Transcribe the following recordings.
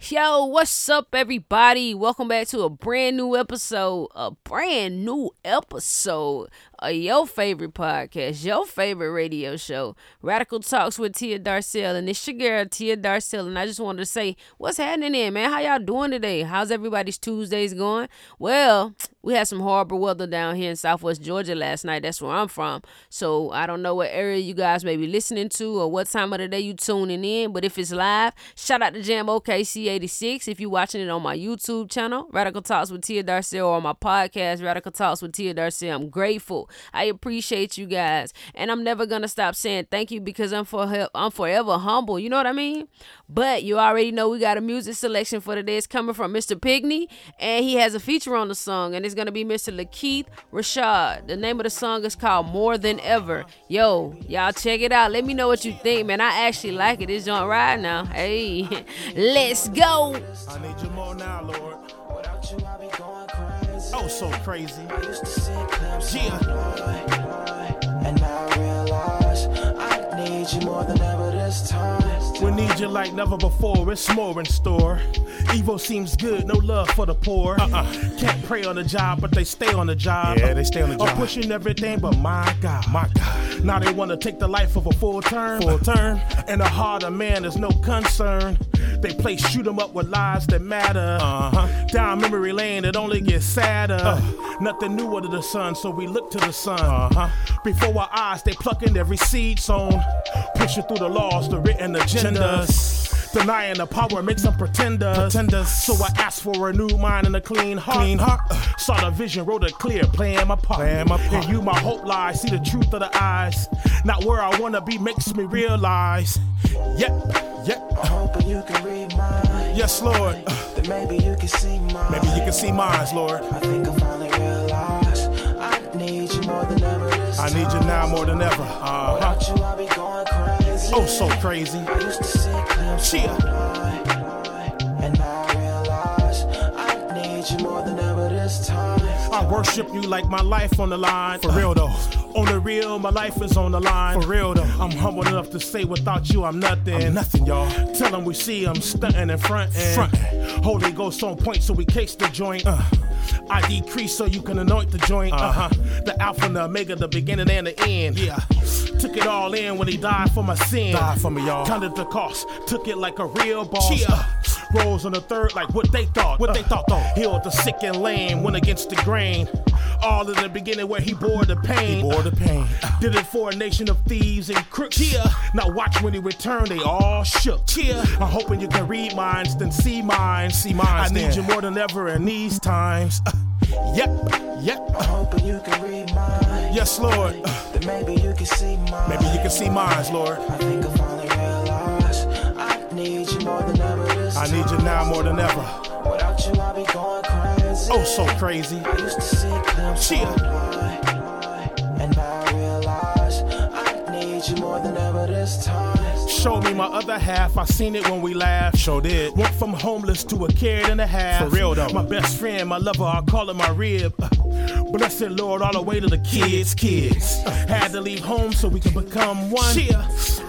Yo, what's up, everybody? Welcome back to a brand new episode, a brand new episode of your favorite podcast, your favorite radio show, Radical Talks with Tia Darcel. And it's your girl, Tia Darcel. And I just wanted to say, what's happening man? How y'all doing today? How's everybody's Tuesdays going? Well, we had some horrible weather down here in Southwest Georgia last night. That's where I'm from. So I don't know what area you guys may be listening to or what time of the day you tuning in. But if it's live, shout out to Jam OKC86. If you're watching it on my YouTube channel, Radical Talks with Tia Darcel, or on my podcast, Radical Talks with Tia Darcel, I'm grateful. I appreciate you guys. And I'm never gonna stop saying thank you because I'm for I'm forever humble. You know what I mean? But you already know we got a music selection for today. It's coming from Mr. Pickney, and he has a feature on the song, and it's gonna be Mr. Lakeith Rashad. The name of the song is called More Than Ever. Yo, y'all check it out. Let me know what you think, man. I actually like it. It's on right now. Hey, let's go. I need you more now, Lord. Oh, so crazy. i used to sit Yeah. And I realize I need you more than ever this time. We need you like never before. It's more in store. Evil seems good, no love for the poor. Uh-uh. Can't pray on the job, but they stay on the job. Yeah, they stay on the job. pushing everything, but my God, my God. Now they want to take the life of a full term. Full term. And the heart of man is no concern. They play shoot 'em up with lies that matter. Uh-huh. Down memory lane, it only gets sadder. Nothing new under the sun, so we look to the sun. Uh-huh. Before our eyes, they plucking every seed sown. Pushing through the laws, the written agendas. Denying the power makes them pretenders. Pretenders. So I asked for a new mind and a clean heart. Clean heart. Saw the vision, wrote it clear, playing my part. Playing my part. And you, my hope lies. See the truth of the eyes. Not where I wanna be makes me realize. Yep, yep. Hoping you can read mine. Yes, Lord. That maybe you can see mine. Maybe you can see mines, Lord. I think I finally realized I need you more than ever I need you now more than ever. Uh-huh. Oh, so crazy. I used to see glimpses Cheer. of night, and I realize I need you more than ever this time. I worship you like my life on the line. For real though. On the real, my life is on the line. For real, though. I'm humble enough to say without you, I'm nothing. I'm nothing, y'all. Tell them we see them stunting and fronting. Frontin'. Holy Ghost on point, so we case the joint. Uh, I decrease so you can anoint the joint. Uh-huh. The Alpha and the Omega, the beginning and the end. Yeah. Took it all in when he died for my sin. Died for me, y'all. Counted the cost, took it like a real boss. Cheer. Uh, rose on the third like what they thought. What they thought, though. Healed the sick and lame, went against the grain. All in the beginning where he bore the pain. He bore the pain. Did it for a nation of thieves and crooks. Yeah. Now watch when he returned, they all shook. Yeah. I'm hoping you can read minds, then see mine. See mine. I need then. you more than ever in these times. Uh, yep, yep. I'm hoping you can read mine. Yes, Lord. Uh, That maybe you can see mine. maybe you can see mine, Lord. I think I finally realized I need you more than ever this I need you now more than ever. Without you, I'll be going crazy. Oh, so crazy. I used to see glimpses Cheer. of night, and I realize I need you more than ever this time. Show me my other half. I seen it when we laughed. Sure did. Went from homeless to a carat and a half. For real, though. My best friend, my lover, I call it my rib. Uh, Blessed Lord, all the way to the kids, kids. Uh, Had to leave home so we could become one.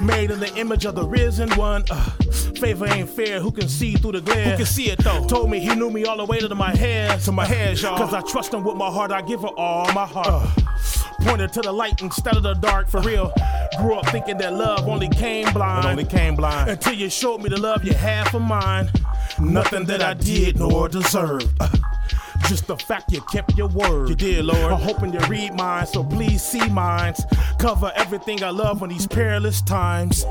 Made in the image of the risen one. Uh, favor ain't fair. Who can see through the glare? Who can see it, though? Told me he knew me all the way to my hair. To my hair, y'all. Cause I trust him with my heart. I give her all my heart. Pointed to the light instead of the dark. For real. Grew up thinking that love only came blind. It only came blind. Until you showed me the love you had for mine. Nothing that I did nor deserved. Uh, Just the fact you kept your word. You did, Lord. I'm hoping you read mine, so please see mine. Cover everything I love in these perilous times.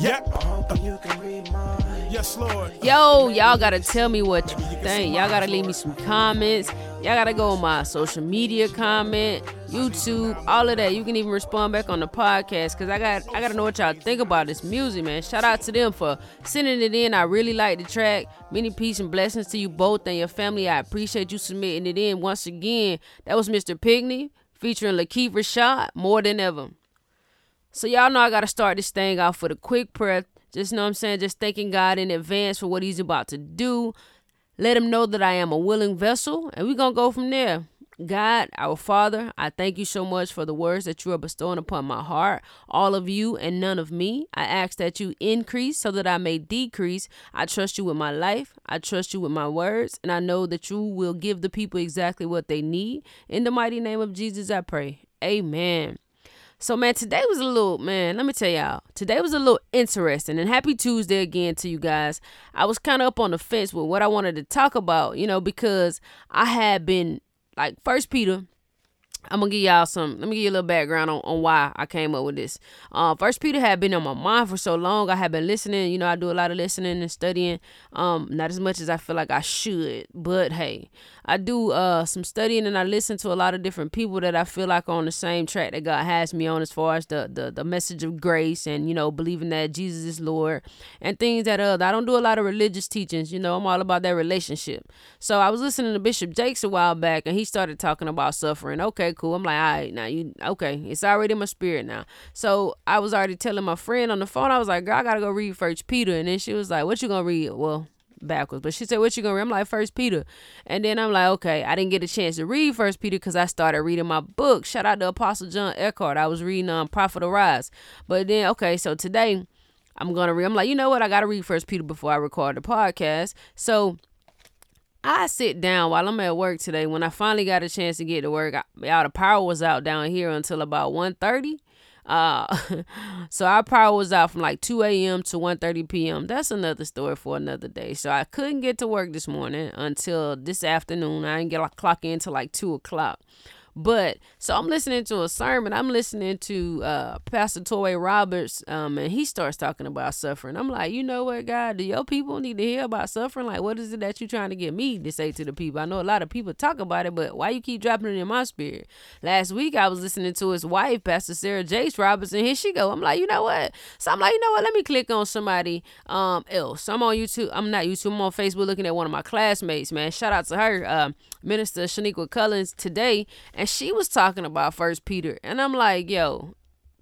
Yep. Hoping you can read mine. Yes, Lord. Yo, y'all gotta tell me what you think. Y'all gotta leave me some comments. Y'all gotta go on my social media comment, YouTube, all of that. You can even respond back on the podcast because I got I gotta know what y'all think about this music, man. Shout out to them for sending it in. I really like the track. Many peace and blessings to you both and your family. I appreciate you submitting it in once again. That was Mr. Pickney featuring Lakeith Rashad, more than ever. So y'all know I gotta start this thing off with a quick prayer. Just know I'm saying, just thanking God in advance for what He's about to do. Let Him know that I am a willing vessel, and we're gonna go from there. God, our Father, I thank you so much for the words that you are bestowing upon my heart, all of you and none of me. I ask that you increase so that I may decrease. I trust you with my life. I trust you with my words, and I know that you will give the people exactly what they need. In the mighty name of Jesus, I pray. Amen. So man, today was a little man. Let me tell y'all, today was a little interesting. And happy Tuesday again to you guys. I was kind of up on the fence with what I wanted to talk about, you know, because I had been like First Peter. I'm gonna give y'all some. Let me give you a little background on, on why I came up with this. Uh, First Peter had been on my mind for so long. I had been listening. You know, I do a lot of listening and studying. Um, not as much as I feel like I should, but hey, I do uh some studying and I listen to a lot of different people that I feel like on the same track that God has me on as far as the the, the message of grace and you know believing that Jesus is Lord and things that uh I don't do a lot of religious teachings. You know, I'm all about that relationship. So I was listening to Bishop Jakes a while back and he started talking about suffering. Okay, cool. I'm like, all right, now you okay? It's already in my spirit now. So I was already telling my friend on the phone. I was like, girl, I gotta go read First Peter, and then she was like, what you gonna read? Well backwards. But she said, "What you gonna read?" I'm like, First Peter," and then I'm like, "Okay." I didn't get a chance to read First Peter because I started reading my book. Shout out to Apostle John Eckhardt. I was reading um Prophet Arise, but then okay, so today I'm gonna read. I'm like, you know what? I gotta read First Peter before I record the podcast. So. I sit down while I'm at work today. When I finally got a chance to get to work, I, all the power was out down here until about 1.30. Uh, so our power was out from like 2 a.m. to 1.30 p.m. That's another story for another day. So I couldn't get to work this morning until this afternoon. I didn't get like clock in until like 2 o'clock. But so I'm listening to a sermon. I'm listening to uh, Pastor Touré Roberts, um, and he starts talking about suffering. I'm like, you know what, God, do your people need to hear about suffering? Like, what is it that you're trying to get me to say to the people? I know a lot of people talk about it, but why you keep dropping it in my spirit? Last week I was listening to his wife, Pastor Sarah Jakes Roberts, and here she go. I'm like, you know what? So I'm like, you know what? Let me click on somebody um else. I'm on YouTube. I'm not YouTube. I'm on Facebook looking at one of my classmates. Man, shout out to her, uh, Minister Shaniqua Cullins today, and she was talking about First Peter, and I'm like, yo,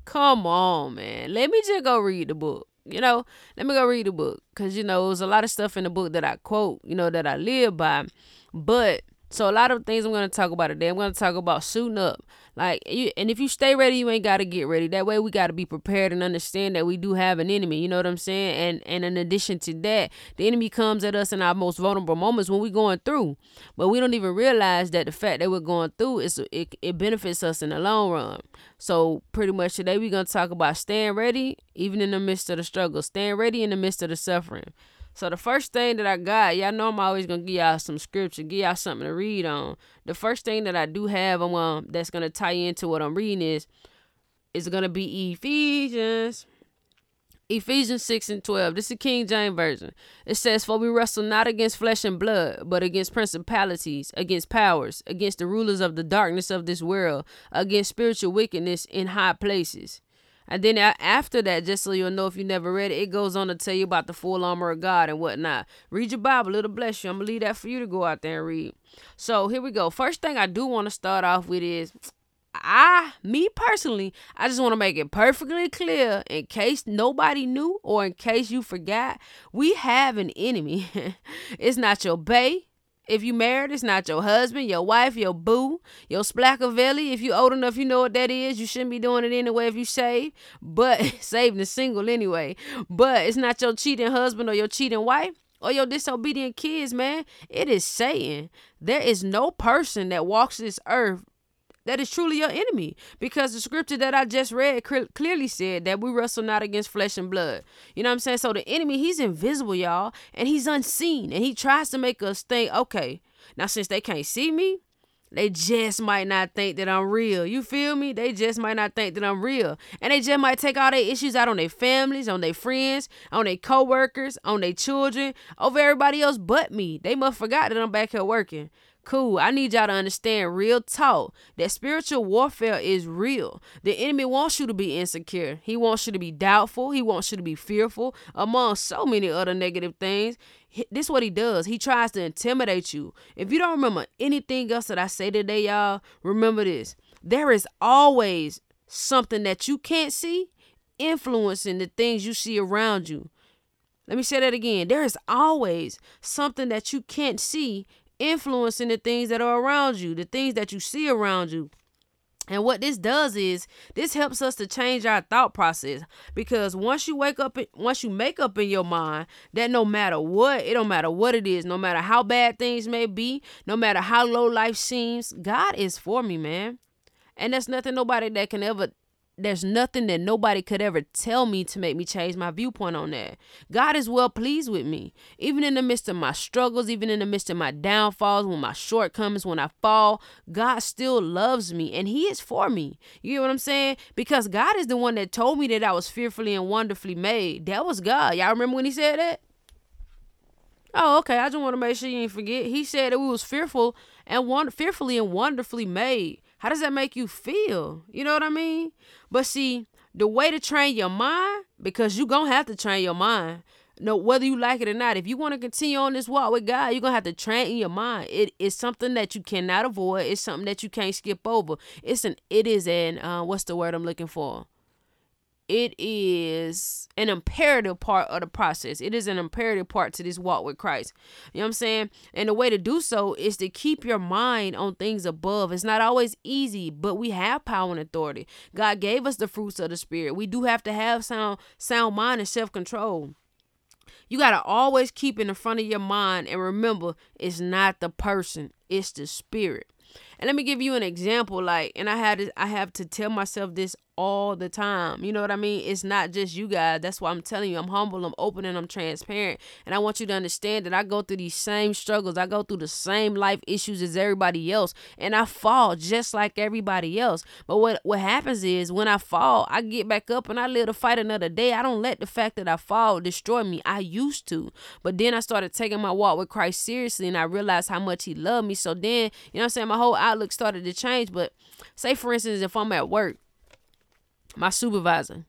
come on, man. Let me just go read the book. You know, let me go read the book because you know there's a lot of stuff in the book that I quote, you know, that I live by, but so a lot of things I'm gonna talk about today. I'm gonna talk about suiting up. Like you, and if you stay ready, you ain't gotta get ready. That way we gotta be prepared and understand that we do have an enemy. You know what I'm saying? And and in addition to that, the enemy comes at us in our most vulnerable moments when we're going through. But we don't even realize that the fact that we're going through is it, it benefits us in the long run. So pretty much today we're gonna talk about staying ready, even in the midst of the struggle, staying ready in the midst of the suffering. So the first thing that I got, y'all know I'm always gonna give y'all some scripture, give y'all something to read on. The first thing that I do have um that's gonna tie into what I'm reading is is gonna be Ephesians. Ephesians 6 and 12. This is King James Version. It says, For we wrestle not against flesh and blood, but against principalities, against powers, against the rulers of the darkness of this world, against spiritual wickedness in high places. And then after that, just so you'll know if you never read it, it goes on to tell you about the full armor of God and whatnot. Read your Bible, it'll bless you. I'm gonna leave that for you to go out there and read. So here we go. First thing I do want to start off with is I, me personally, I just want to make it perfectly clear in case nobody knew or in case you forgot, we have an enemy. it's not your bae, if you married, it's not your husband, your wife, your boo, your splackavelli. If you old enough, you know what that is. You shouldn't be doing it anyway if you save, but saving is single anyway. But it's not your cheating husband or your cheating wife or your disobedient kids, man. It is saying there is no person that walks this earth that is truly your enemy because the scripture that I just read clearly said that we wrestle not against flesh and blood. You know what I'm saying? So the enemy, he's invisible, y'all, and he's unseen, and he tries to make us think, okay, now since they can't see me, they just might not think that I'm real. You feel me? They just might not think that I'm real. And they just might take all their issues out on their families, on their friends, on their co-workers, on their children, over everybody else but me. They must forgot that I'm back here working. Cool. I need y'all to understand real talk that spiritual warfare is real. The enemy wants you to be insecure. He wants you to be doubtful. He wants you to be fearful, among so many other negative things. This is what he does. He tries to intimidate you. If you don't remember anything else that I say today, y'all, remember this. There is always something that you can't see influencing the things you see around you. Let me say that again. There is always something that you can't see influencing the things that are around you, the things that you see around you. And what this does is this helps us to change our thought process because once you wake up, once you make up in your mind that no matter what, it don't matter what it is, no matter how bad things may be, no matter how low life seems, God is for me, man. And that's nothing nobody that can ever there's nothing that nobody could ever tell me to make me change my viewpoint on that. God is well pleased with me. Even in the midst of my struggles, even in the midst of my downfalls, when my shortcomings, when I fall, God still loves me and He is for me. You get what I'm saying? Because God is the one that told me that I was fearfully and wonderfully made. That was God. Y'all remember when He said that? Oh, okay. I just want to make sure you ain't forget. He said that we was fearful and won- fearfully and wonderfully made. How does that make you feel? You know what I mean? But see, the way to train your mind, because you're going to have to train your mind. No, whether you like it or not, if you want to continue on this walk with God, you're gonna have to train in your mind. It is something that you cannot avoid. It's something that you can't skip over. It's an it is an uh, what's the word I'm looking for? It is an imperative part of the process. It is an imperative part to this walk with Christ. You know what I'm saying? And the way to do so is to keep your mind on things above. It's not always easy, but we have power and authority. God gave us the fruits of the spirit. We do have to have sound sound mind and self-control. You got to always keep in the front of your mind and remember it's not the person, it's the spirit. And let me give you an example like and I had I have to tell myself this all the time. You know what I mean? It's not just you guys. That's why I'm telling you. I'm humble, I'm open, and I'm transparent. And I want you to understand that I go through these same struggles. I go through the same life issues as everybody else. And I fall just like everybody else. But what, what happens is when I fall, I get back up and I live to fight another day. I don't let the fact that I fall destroy me. I used to. But then I started taking my walk with Christ seriously and I realized how much he loved me. So then, you know I'm saying? My whole outlook started to change. But say for instance, if I'm at work my supervisor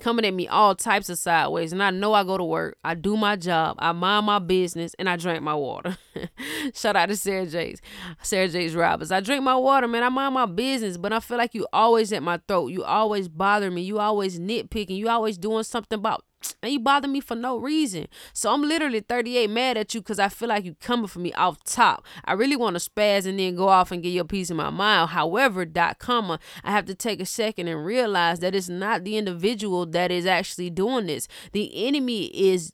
coming at me all types of sideways and I know I go to work, I do my job, I mind my business, and I drink my water. Shout out to Sarah Jakes, Sarah Jakes Roberts. I drink my water, man. I mind my business, but I feel like you always at my throat. You always bother me. You always nitpicking. You always doing something about and you bother me for no reason. So I'm literally 38 mad at you because I feel like you coming for me off top. I really want to spaz and then go off and get your piece of my mind. However, dot comma, I have to take a second and realize that it's not the individual that is actually doing this. The enemy is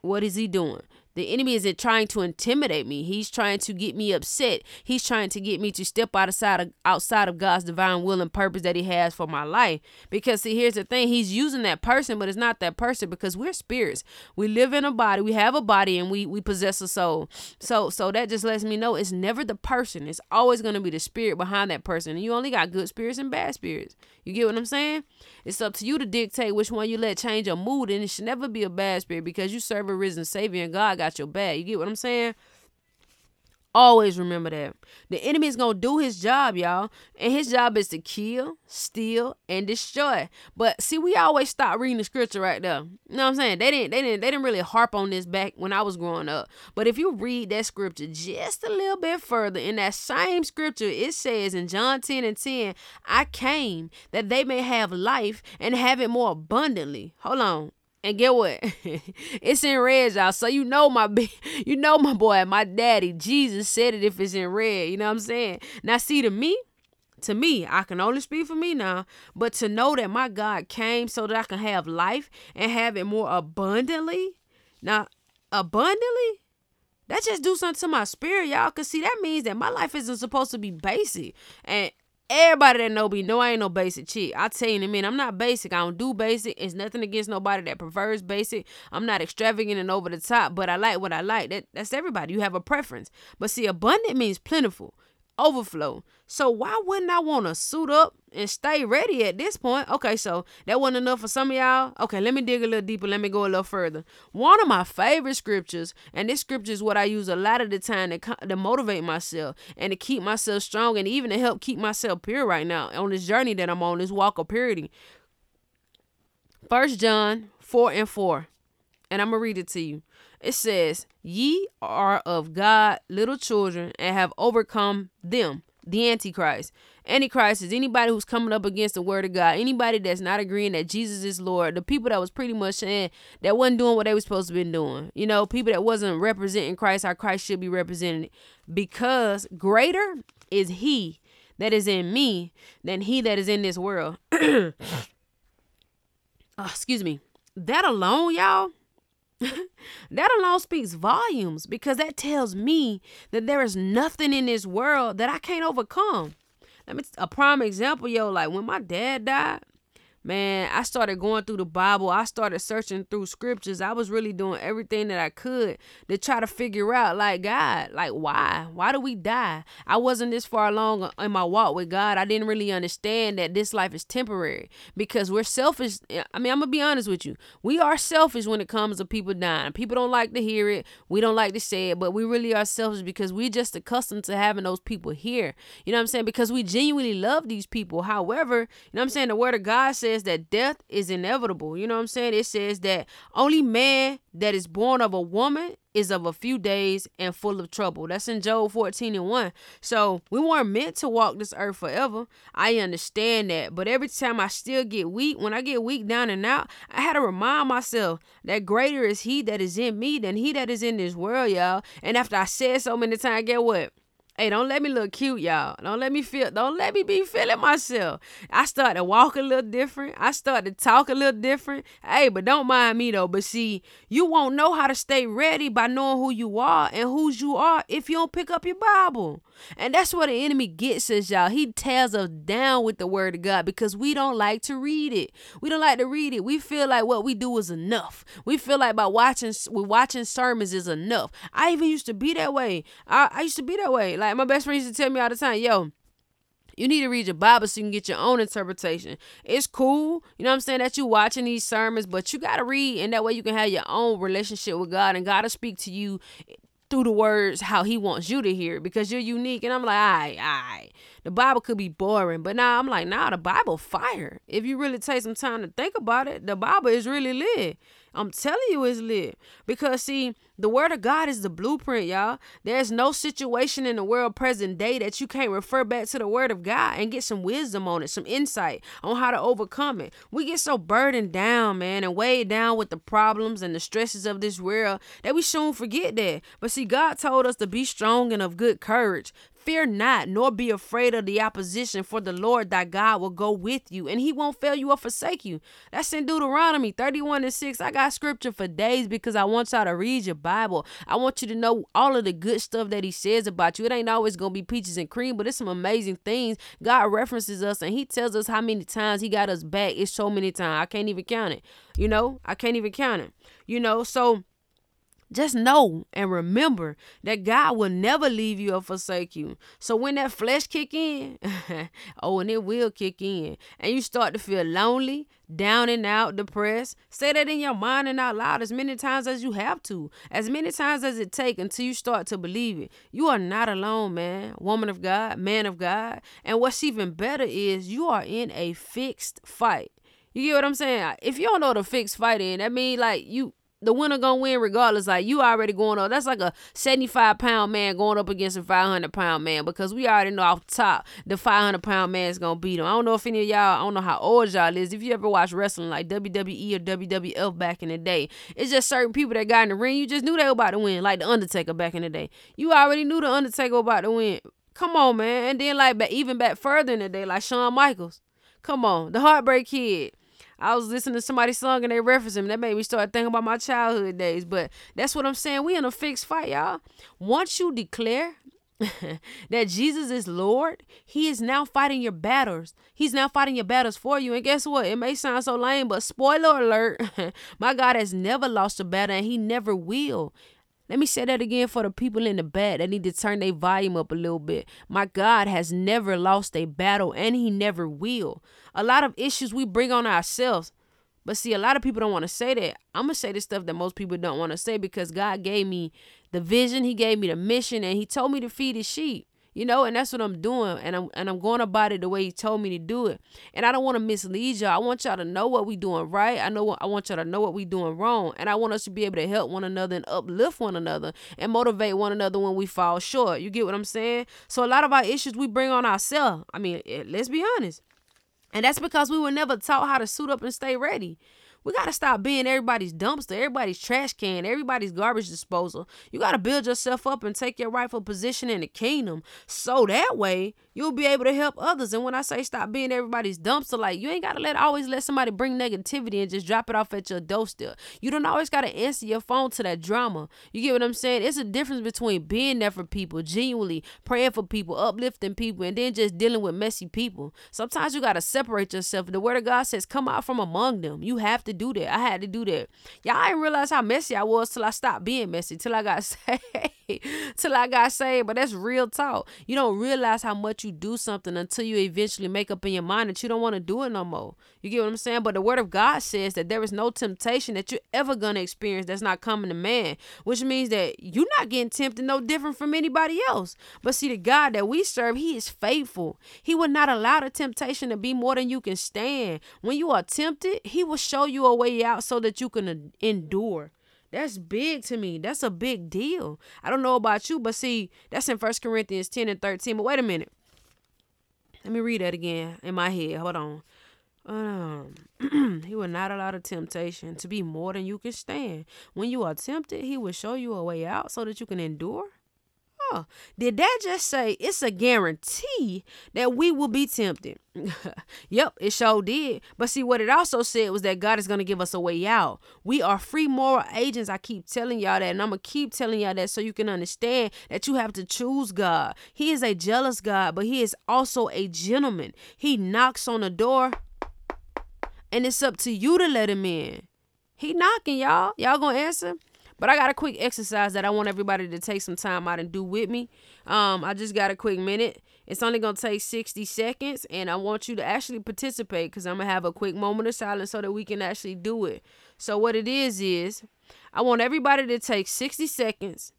what is he doing? The enemy isn't trying to intimidate me. He's trying to get me upset. He's trying to get me to step outside of outside of God's divine will and purpose that He has for my life. Because see, here's the thing: He's using that person, but it's not that person because we're spirits. We live in a body. We have a body, and we we possess a soul. So so that just lets me know it's never the person. It's always going to be the spirit behind that person. And you only got good spirits and bad spirits. You get what I'm saying? It's up to you to dictate which one you let change your mood, and it should never be a bad spirit because you serve a risen Savior and God got your back. You get what I'm saying? Always remember that. The enemy is gonna do his job, y'all. And his job is to kill, steal, and destroy. But see, we always stop reading the scripture right there. You know what I'm saying? They didn't they didn't they didn't really harp on this back when I was growing up. But if you read that scripture just a little bit further, in that same scripture, it says in John 10 and 10, I came that they may have life and have it more abundantly. Hold on. And get what? it's in red, y'all. So you know my you know my boy, my daddy, Jesus said it if it's in red. You know what I'm saying? Now see to me, to me, I can only speak for me now, but to know that my God came so that I can have life and have it more abundantly. Now, abundantly, that just do something to my spirit, y'all. Cause see, that means that my life isn't supposed to be basic. And Everybody that know me know I ain't no basic chick. I tell you in a minute, I'm not basic. I don't do basic. It's nothing against nobody that prefers basic. I'm not extravagant and over the top, but I like what I like. That that's everybody. You have a preference. But see, abundant means plentiful overflow. So why wouldn't I want to suit up and stay ready at this point? Okay, so that wasn't enough for some of y'all. Okay, let me dig a little deeper. Let me go a little further. One of my favorite scriptures, and this scripture is what I use a lot of the time to, to motivate myself and to keep myself strong and even to help keep myself pure right now on this journey that I'm on, this walk of purity. First John 4 and 4. And I'm going to read it to you. It says, Ye are of God little children and have overcome them, the Antichrist. Antichrist is anybody who's coming up against the word of God, anybody that's not agreeing that Jesus is Lord, the people that was pretty much saying that wasn't doing what they were supposed to be doing. You know, people that wasn't representing Christ how Christ should be represented. Because greater is he that is in me than he that is in this world. oh, excuse me. That alone, y'all, that alone speaks volumes because that tells me that there is nothing in this world that I can't overcome. Let me a prime example, yo. Like when my dad died, man, I started going through the Bible. I started searching through scriptures. I was really doing everything that I could to try to figure out, like, God, like, why? Why do we die? I wasn't this far along in my walk with God. I didn't really understand that this life is temporary because we're selfish. I mean, I'm going to be honest with you. We are selfish when it comes to people dying. People don't like to hear it. We don't like to say it, but we really are selfish because we're just accustomed to having those people here. You know what I'm saying? Because we genuinely love these people. However, you know what I'm saying? The word of God says, says that death is inevitable. You know what I'm saying? It says that only man that is born of a woman is of a few days and full of trouble. That's in Job 14 and 1. So we weren't meant to walk this earth forever. I understand that. But every time I still get weak, when I get weak down and out, I had to remind myself that greater is he that is in me than he that is in this world, y'all. And after I said so many times, get what? Hey, don't let me look cute, y'all. Don't let me feel, don't let me be feeling myself. I start to walk a little different. I start to talk a little different. Hey, but don't mind me though. But see, you won't know how to stay ready by knowing who you are and whose you are if you don't pick up your Bible. And that's what the enemy gets us, y'all. He tears us down with the word of God because we don't like to read it. We don't like to read it. We feel like what we do is enough. We feel like by watching we watching sermons is enough. I even used to be that way. I, I used to be that way. Like my best friend used to tell me all the time, yo, you need to read your Bible so you can get your own interpretation. It's cool, you know what I'm saying, that you watching these sermons, but you gotta read, and that way you can have your own relationship with God, and God will speak to you through the words how he wants you to hear because you're unique. And I'm like, all right, all right. The Bible could be boring, but now I'm like, nah, the Bible fire. If you really take some time to think about it, the Bible is really lit. I'm telling you, it's lit. Because see, the word of God is the blueprint, y'all. There's no situation in the world present day that you can't refer back to the word of God and get some wisdom on it, some insight on how to overcome it. We get so burdened down, man, and weighed down with the problems and the stresses of this world that we soon forget that. But see, God told us to be strong and of good courage. Fear not, nor be afraid of the opposition, for the Lord thy God will go with you, and he won't fail you or forsake you. That's in Deuteronomy 31 and 6. I got scripture for days because I want y'all to read your Bible. I want you to know all of the good stuff that he says about you. It ain't always gonna be peaches and cream, but it's some amazing things. God references us and he tells us how many times he got us back. It's so many times. I can't even count it. You know, I can't even count it. You know, so just know and remember that God will never leave you or forsake you. So when that flesh kick in, oh, and it will kick in, and you start to feel lonely, down and out, depressed, say that in your mind and out loud as many times as you have to, as many times as it take until you start to believe it. You are not alone, man, woman of God, man of God. And what's even better is you are in a fixed fight. You get what I'm saying? If you don't know the fixed fight in, that means like you the winner gonna win regardless. Like you already going up. That's like a 75 pound man going up against a 500 pound man because we already know off the top the 500 pound man is gonna beat him. I don't know if any of y'all, I don't know how old y'all is. If you ever watch wrestling like WWE or WWF back in the day, it's just certain people that got in the ring. You just knew they were about to win, like the Undertaker back in the day. You already knew the Undertaker about to win. Come on, man. And then like even back further in the day, like Shawn Michaels. Come on, the Heartbreak Kid. I was listening to somebody's song and they referenced him. That made me start thinking about my childhood days. But that's what I'm saying. We in a fixed fight, y'all. Once you declare that Jesus is Lord, He is now fighting your battles. He's now fighting your battles for you. And guess what? It may sound so lame, but spoiler alert, my God has never lost a battle and He never will. Let me say that again for the people in the back that need to turn their volume up a little bit. My God has never lost a battle and he never will. A lot of issues we bring on ourselves. But see, a lot of people don't want to say that. I'm going to say the stuff that most people don't want to say because God gave me the vision, He gave me the mission, and He told me to feed His sheep. You know, and that's what I'm doing, and I'm and I'm going about it the way he told me to do it. And I don't want to mislead y'all. I want y'all to know what we doing right. I know I want y'all to know what we doing wrong, and I want us to be able to help one another and uplift one another and motivate one another when we fall short. You get what I'm saying? So a lot of our issues we bring on ourselves. I mean, eh, let's be honest, and that's because we were never taught how to suit up and stay ready. We got to stop being everybody's dumpster, everybody's trash can, everybody's garbage disposal. You got to build yourself up and take your rightful position in the kingdom. So that way, you'll be able to help others. And when I say stop being everybody's dumpster, like you ain't got to let always let somebody bring negativity and just drop it off at your doorstep. You don't always got to answer your phone to that drama. You get what I'm saying? It's a difference between being there for people, genuinely praying for people, uplifting people, and then just dealing with messy people. Sometimes you got to separate yourself. The word of God says, come out from among them. You have to do that. I had to do that. Y'all I didn't realize how messy I was till I stopped being messy, till I got saved. till I got saved. But that's real talk. You don't realize how much you do something until you eventually make up in your mind that you don't want to do it no more. You get what I'm saying? But the word of God says that there is no temptation that you're ever gonna experience that's not coming to man, which means that you're not getting tempted no different from anybody else. But see, the God that we serve, He is faithful. He will not allow the temptation to be more than you can stand. When you are tempted, He will show you a way out so that you can endure. That's big to me. That's a big deal. I don't know about you, but see, that's in First Corinthians 10 and 13. But wait a minute. Let me read that again in my head. Hold on. Um, he will not allow the temptation to be more than you can stand. When you are tempted, he will show you a way out so that you can endure. Oh, did that just say it's a guarantee that we will be tempted? yep, it sure did. But see, what it also said was that God is going to give us a way out. We are free moral agents. I keep telling y'all that, and I'm going to keep telling y'all that so you can understand that you have to choose God. He is a jealous God, but He is also a gentleman. He knocks on the door, and it's up to you to let Him in. He knocking, y'all. Y'all gonna answer? But I got a quick exercise that I want everybody to take some time out and do with me. Um, I just got a quick minute. It's only gonna take 60 seconds, and I want you to actually participate because I'm gonna have a quick moment of silence so that we can actually do it. So what it is is I want everybody to take 60 seconds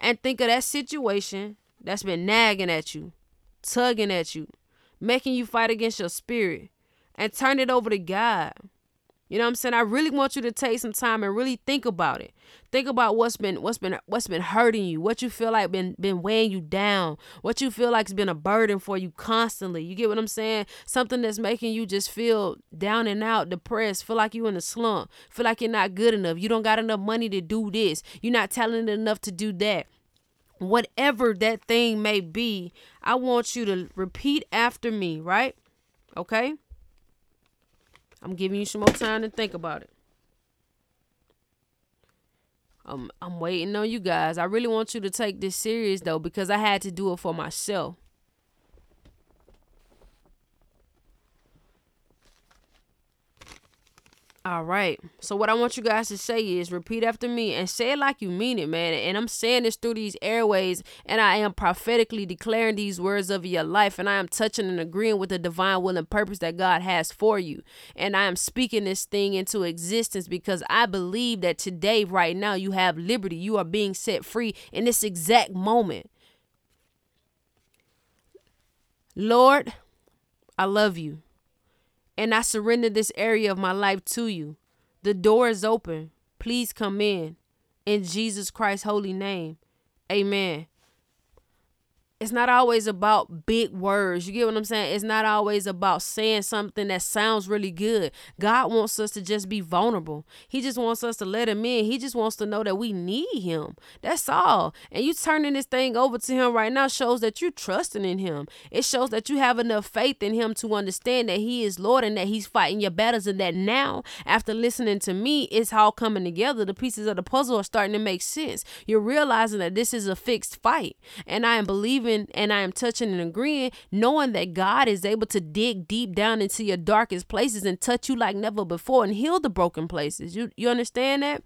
and think of that situation that's been nagging at you, tugging at you, making you fight against your spirit, and turn it over to God. You know what I'm saying? I really want you to take some time and really think about it. Think about what's been what's been what's been hurting you, what you feel like been been weighing you down, what you feel like's been a burden for you constantly. You get what I'm saying? Something that's making you just feel down and out, depressed, feel like you in a slump, feel like you're not good enough. You don't got enough money to do this. You're not talented enough to do that whatever that thing may be, I want you to repeat after me, right? Okay? I'm giving you some more time to think about it. I'm I'm waiting on you guys. I really want you to take this serious though because I had to do it for myself. All right. So what I want you guys to say is repeat after me and say it like you mean it, man. And I'm saying this through these airways and I am prophetically declaring these words of your life and I am touching and agreeing with the divine will and purpose that God has for you. And I am speaking this thing into existence because I believe that today right now you have liberty. You are being set free in this exact moment. Lord, I love you and I surrender this area of my life to you. The door is open. Please come in. In Jesus Christ's holy name. Amen it's not always about big words. You get what I'm saying? It's not always about saying something that sounds really good. God wants us to just be vulnerable. He just wants us to let him in. He just wants to know that we need him. That's all. And you turning this thing over to him right now shows that you're trusting in him. It shows that you have enough faith in him to understand that he is Lord and that he's fighting your battles and that now after listening to me, it's all coming together. The pieces of the puzzle are starting to make sense. You're realizing that this is a fixed fight. And I am believing and I am touching and agreeing, knowing that God is able to dig deep down into your darkest places and touch you like never before and heal the broken places. You you understand that?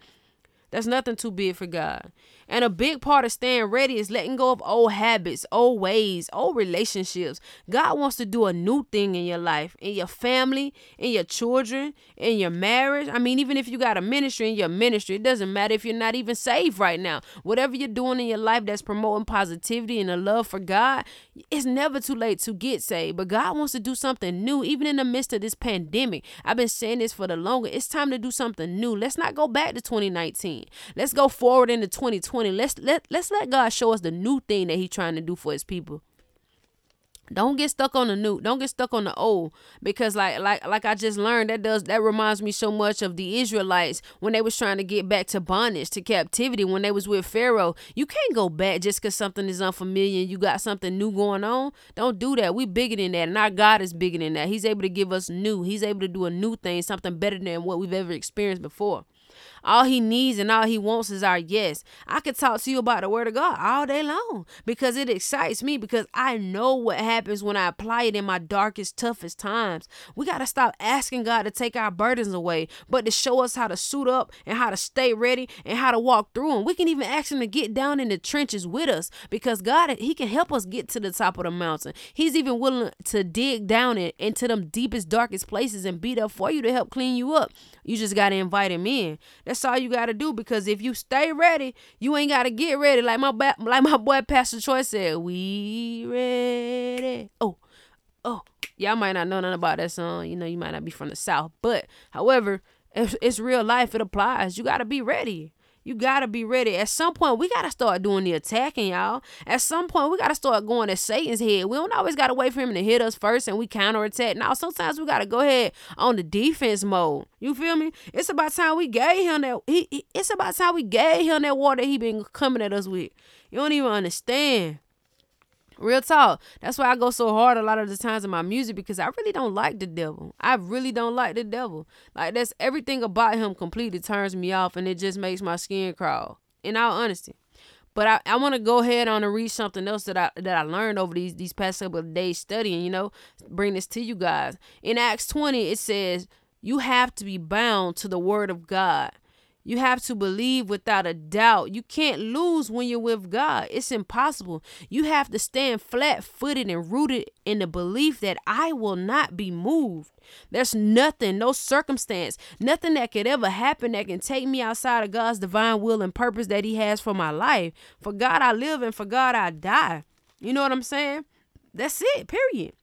That's nothing too big for God. And a big part of staying ready is letting go of old habits, old ways, old relationships. God wants to do a new thing in your life, in your family, in your children, in your marriage. I mean, even if you got a ministry in your ministry, it doesn't matter if you're not even saved right now. Whatever you're doing in your life that's promoting positivity and a love for God, it's never too late to get saved. But God wants to do something new, even in the midst of this pandemic. I've been saying this for the longer. It's time to do something new. Let's not go back to 2019. Let's go forward into 2020. Let's let let's let God show us the new thing that He's trying to do for His people. Don't get stuck on the new. Don't get stuck on the old because like like like I just learned that does that reminds me so much of the Israelites when they was trying to get back to bondage to captivity when they was with Pharaoh. You can't go back just cuz something is unfamiliar you got something new going on. Don't do that. We bigger than that and our God is bigger than that. He's able to give us new. He's able to do a new thing, something better than what we've ever experienced before. All he needs and all he wants is our yes. I could talk to you about the word of God all day long because it excites me because I know what happens when I apply it in my darkest, toughest times. We got to stop asking God to take our burdens away, but to show us how to suit up and how to stay ready and how to walk through them. We can even ask him to get down in the trenches with us because God, he can help us get to the top of the mountain. He's even willing to dig down in, into them deepest, darkest places and beat up for you to help clean you up. You just got to invite him in. That's all you got to do because if you stay ready, you ain't got to get ready. Like my ba- like my boy Pastor Troy said, we ready. Oh, oh. Y'all might not know nothing about that song. You know, you might not be from the South. But, however, it's, it's real life. It applies. You got to be ready. You gotta be ready. At some point, we gotta start doing the attacking, y'all. At some point, we gotta start going at Satan's head. We don't always gotta wait for him to hit us first and we counterattack. Now, sometimes we gotta go ahead on the defense mode. You feel me? It's about time we gave him that. He, he it's about time we gave him that water he been coming at us with. You don't even understand. Real talk. That's why I go so hard a lot of the times in my music because I really don't like the devil. I really don't like the devil. Like that's everything about him completely turns me off and it just makes my skin crawl. In all honesty. But I, I want to go ahead on and read something else that I that I learned over these these past couple of days studying, you know, bring this to you guys. In Acts 20, it says, You have to be bound to the word of God. You have to believe without a doubt. You can't lose when you're with God. It's impossible. You have to stand flat footed and rooted in the belief that I will not be moved. There's nothing, no circumstance, nothing that could ever happen that can take me outside of God's divine will and purpose that He has for my life. For God I live and for God I die. You know what I'm saying? That's it, period.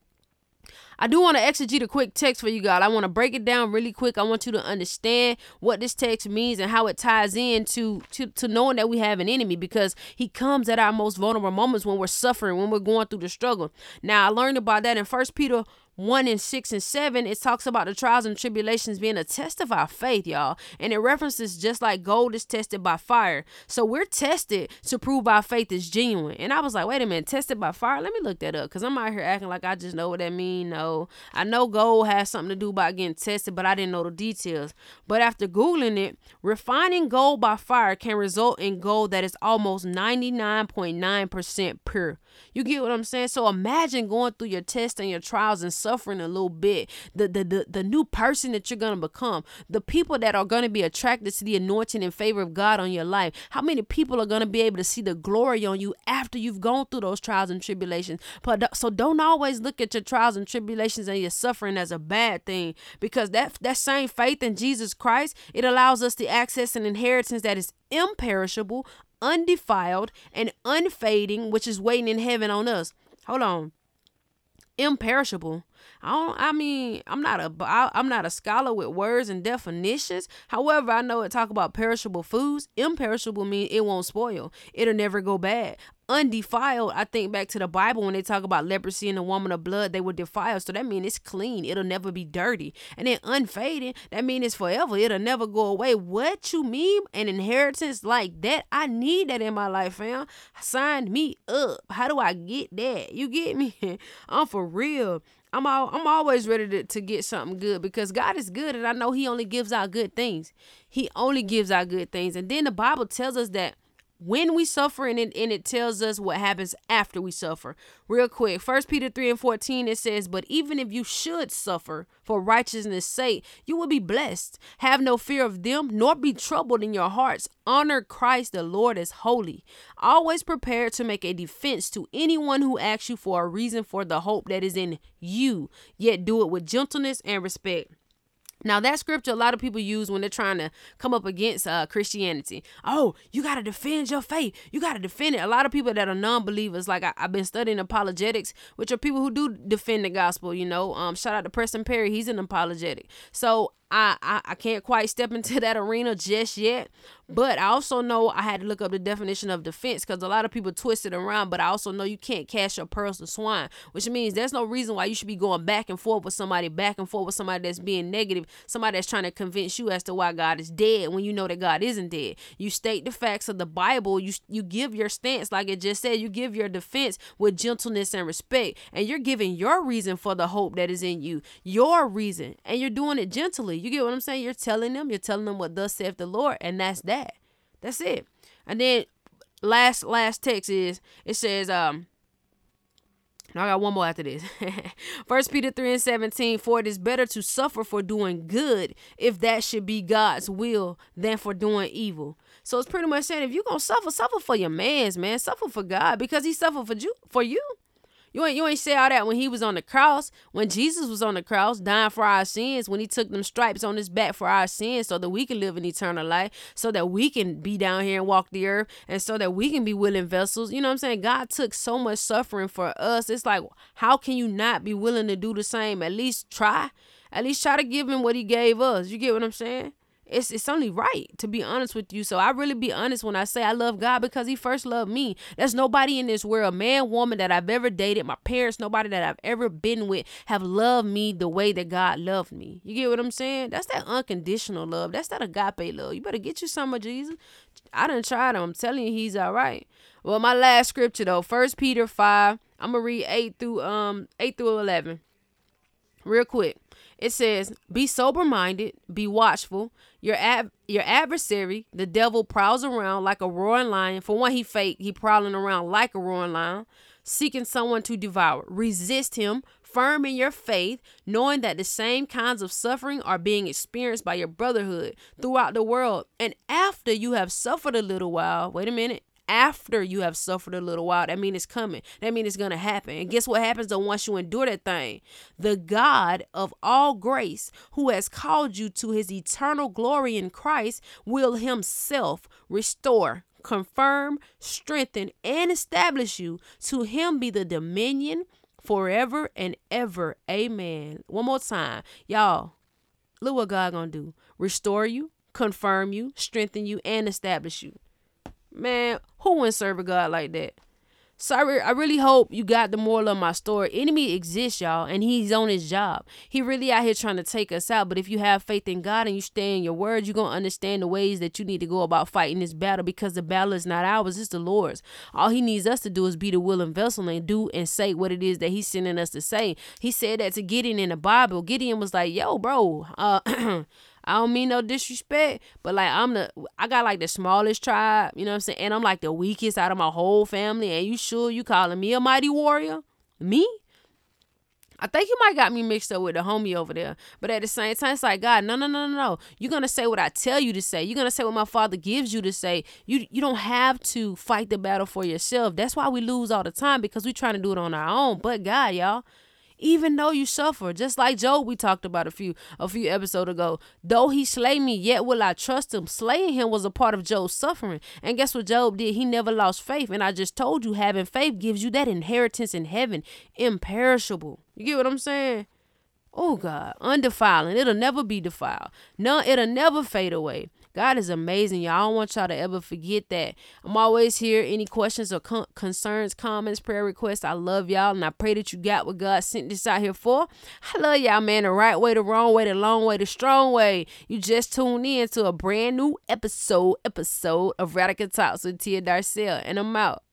I do want to exegete a quick text for you guys. I want to break it down really quick. I want you to understand what this text means and how it ties in to, to, to knowing that we have an enemy because he comes at our most vulnerable moments when we're suffering, when we're going through the struggle. Now, I learned about that in First Peter 1 and 6 and 7, it talks about the trials and tribulations being a test of our faith, y'all. And it references just like gold is tested by fire. So we're tested to prove our faith is genuine. And I was like, wait a minute, tested by fire? Let me look that up because I'm out here acting like I just know what that means. No, I know gold has something to do about getting tested, but I didn't know the details. But after Googling it, refining gold by fire can result in gold that is almost 99.9% pure. You get what I'm saying? So imagine going through your tests and your trials and a little bit. The the the, the new person that you're gonna become. The people that are gonna be attracted to the anointing and favor of God on your life. How many people are gonna be able to see the glory on you after you've gone through those trials and tribulations? But so don't always look at your trials and tribulations and your suffering as a bad thing because that that same faith in Jesus Christ it allows us to access an inheritance that is imperishable, undefiled, and unfading, which is waiting in heaven on us. Hold on. Imperishable. I don't. I mean, I'm not a. I'm not a scholar with words and definitions. However, I know it talk about perishable foods. Imperishable mean it won't spoil. It'll never go bad. Undefiled. I think back to the Bible when they talk about leprosy and the woman of blood. They were defiled, so that means it's clean. It'll never be dirty. And then unfading. That means it's forever. It'll never go away. What you mean? An inheritance like that? I need that in my life, fam. Sign me up. How do I get that? You get me? I'm for real. I'm all, I'm always ready to, to get something good because God is good and I know he only gives out good things. He only gives out good things. And then the Bible tells us that when we suffer and it, and it tells us what happens after we suffer. Real quick, First Peter 3 and 14, it says, But even if you should suffer for righteousness' sake, you will be blessed. Have no fear of them, nor be troubled in your hearts. Honor Christ the Lord as holy. Always prepared to make a defense to anyone who asks you for a reason for the hope that is in you, yet do it with gentleness and respect. Now that scripture a lot of people use when they're trying to come up against uh, Christianity. Oh, you got to defend your faith. You got to defend it. A lot of people that are non-believers, like I, have been studying apologetics, which are people who do defend the gospel. You know, um, shout out to Preston Perry. He's an apologetic. So I, I, I can't quite step into that arena just yet. But I also know I had to look up the definition of defense because a lot of people twist it around. But I also know you can't cast your pearls to swine, which means there's no reason why you should be going back and forth with somebody, back and forth with somebody that's being negative, somebody that's trying to convince you as to why God is dead when you know that God isn't dead. You state the facts of the Bible. You you give your stance, like it just said. You give your defense with gentleness and respect, and you're giving your reason for the hope that is in you, your reason, and you're doing it gently. You get what I'm saying? You're telling them, you're telling them what thus saith the Lord, and that's that. That's it. And then last last text is it says um I got one more after this. First Peter 3 and 17, for it is better to suffer for doing good, if that should be God's will, than for doing evil. So it's pretty much saying if you're gonna suffer, suffer for your man's man, suffer for God, because he suffered for you for you. You ain't you ain't say all that when he was on the cross, when Jesus was on the cross, dying for our sins, when he took them stripes on his back for our sins, so that we can live in eternal life, so that we can be down here and walk the earth, and so that we can be willing vessels. You know what I'm saying? God took so much suffering for us. It's like, how can you not be willing to do the same? At least try. At least try to give him what he gave us. You get what I'm saying? It's it's only right to be honest with you. So I really be honest when I say I love God because He first loved me. There's nobody in this world, man, woman that I've ever dated, my parents, nobody that I've ever been with, have loved me the way that God loved me. You get what I'm saying? That's that unconditional love. That's that agape love. You better get you some of Jesus. I done tried him. I'm telling you, He's all right. Well, my last scripture though, First Peter five. I'm gonna read eight through um eight through eleven, real quick. It says, "Be sober-minded, be watchful. Your ad- your adversary, the devil, prowls around like a roaring lion. For one, he fake, he prowling around like a roaring lion, seeking someone to devour. Resist him, firm in your faith, knowing that the same kinds of suffering are being experienced by your brotherhood throughout the world. And after you have suffered a little while, wait a minute, after you have suffered a little while. That means it's coming. That means it's gonna happen. And guess what happens though once you endure that thing? The God of all grace, who has called you to his eternal glory in Christ, will himself restore, confirm, strengthen, and establish you. To him be the dominion forever and ever. Amen. One more time. Y'all, look what God gonna do. Restore you, confirm you, strengthen you, and establish you. Man, who wouldn't serve a God like that? So I, re- I really hope you got the moral of my story. Enemy exists, y'all, and he's on his job. He really out here trying to take us out. But if you have faith in God and you stay in your word, you're gonna understand the ways that you need to go about fighting this battle because the battle is not ours, it's the Lord's. All he needs us to do is be the willing vessel and do and say what it is that he's sending us to say. He said that to Gideon in the Bible. Gideon was like, yo, bro, uh I don't mean no disrespect, but like I'm the I got like the smallest tribe, you know what I'm saying? And I'm like the weakest out of my whole family. And you sure you calling me a mighty warrior? Me? I think you might got me mixed up with the homie over there. But at the same time, it's like, God, no, no, no, no, no. You're gonna say what I tell you to say. You're gonna say what my father gives you to say. You you don't have to fight the battle for yourself. That's why we lose all the time because we trying to do it on our own. But God, y'all, even though you suffer. Just like Job we talked about a few a few episodes ago. Though he slay me yet will i trust him. Slaying him was a part of Job's suffering. And guess what Job did? He never lost faith. And i just told you having faith gives you that inheritance in heaven. Imperishable. You get what i'm saying? Oh God, undefiling. It'll never be defiled. No, it'll never fade away. God is amazing, y'all. I don't want y'all to ever forget that. I'm always here. Any questions or con- concerns, comments, prayer requests, I love y'all. And I pray that you got what God sent this out here for. I love y'all, man. The right way, the wrong way, the long way, the strong way. You just tuned in to a brand new episode, episode of Radical Talks with Tia Darcel. And I'm out.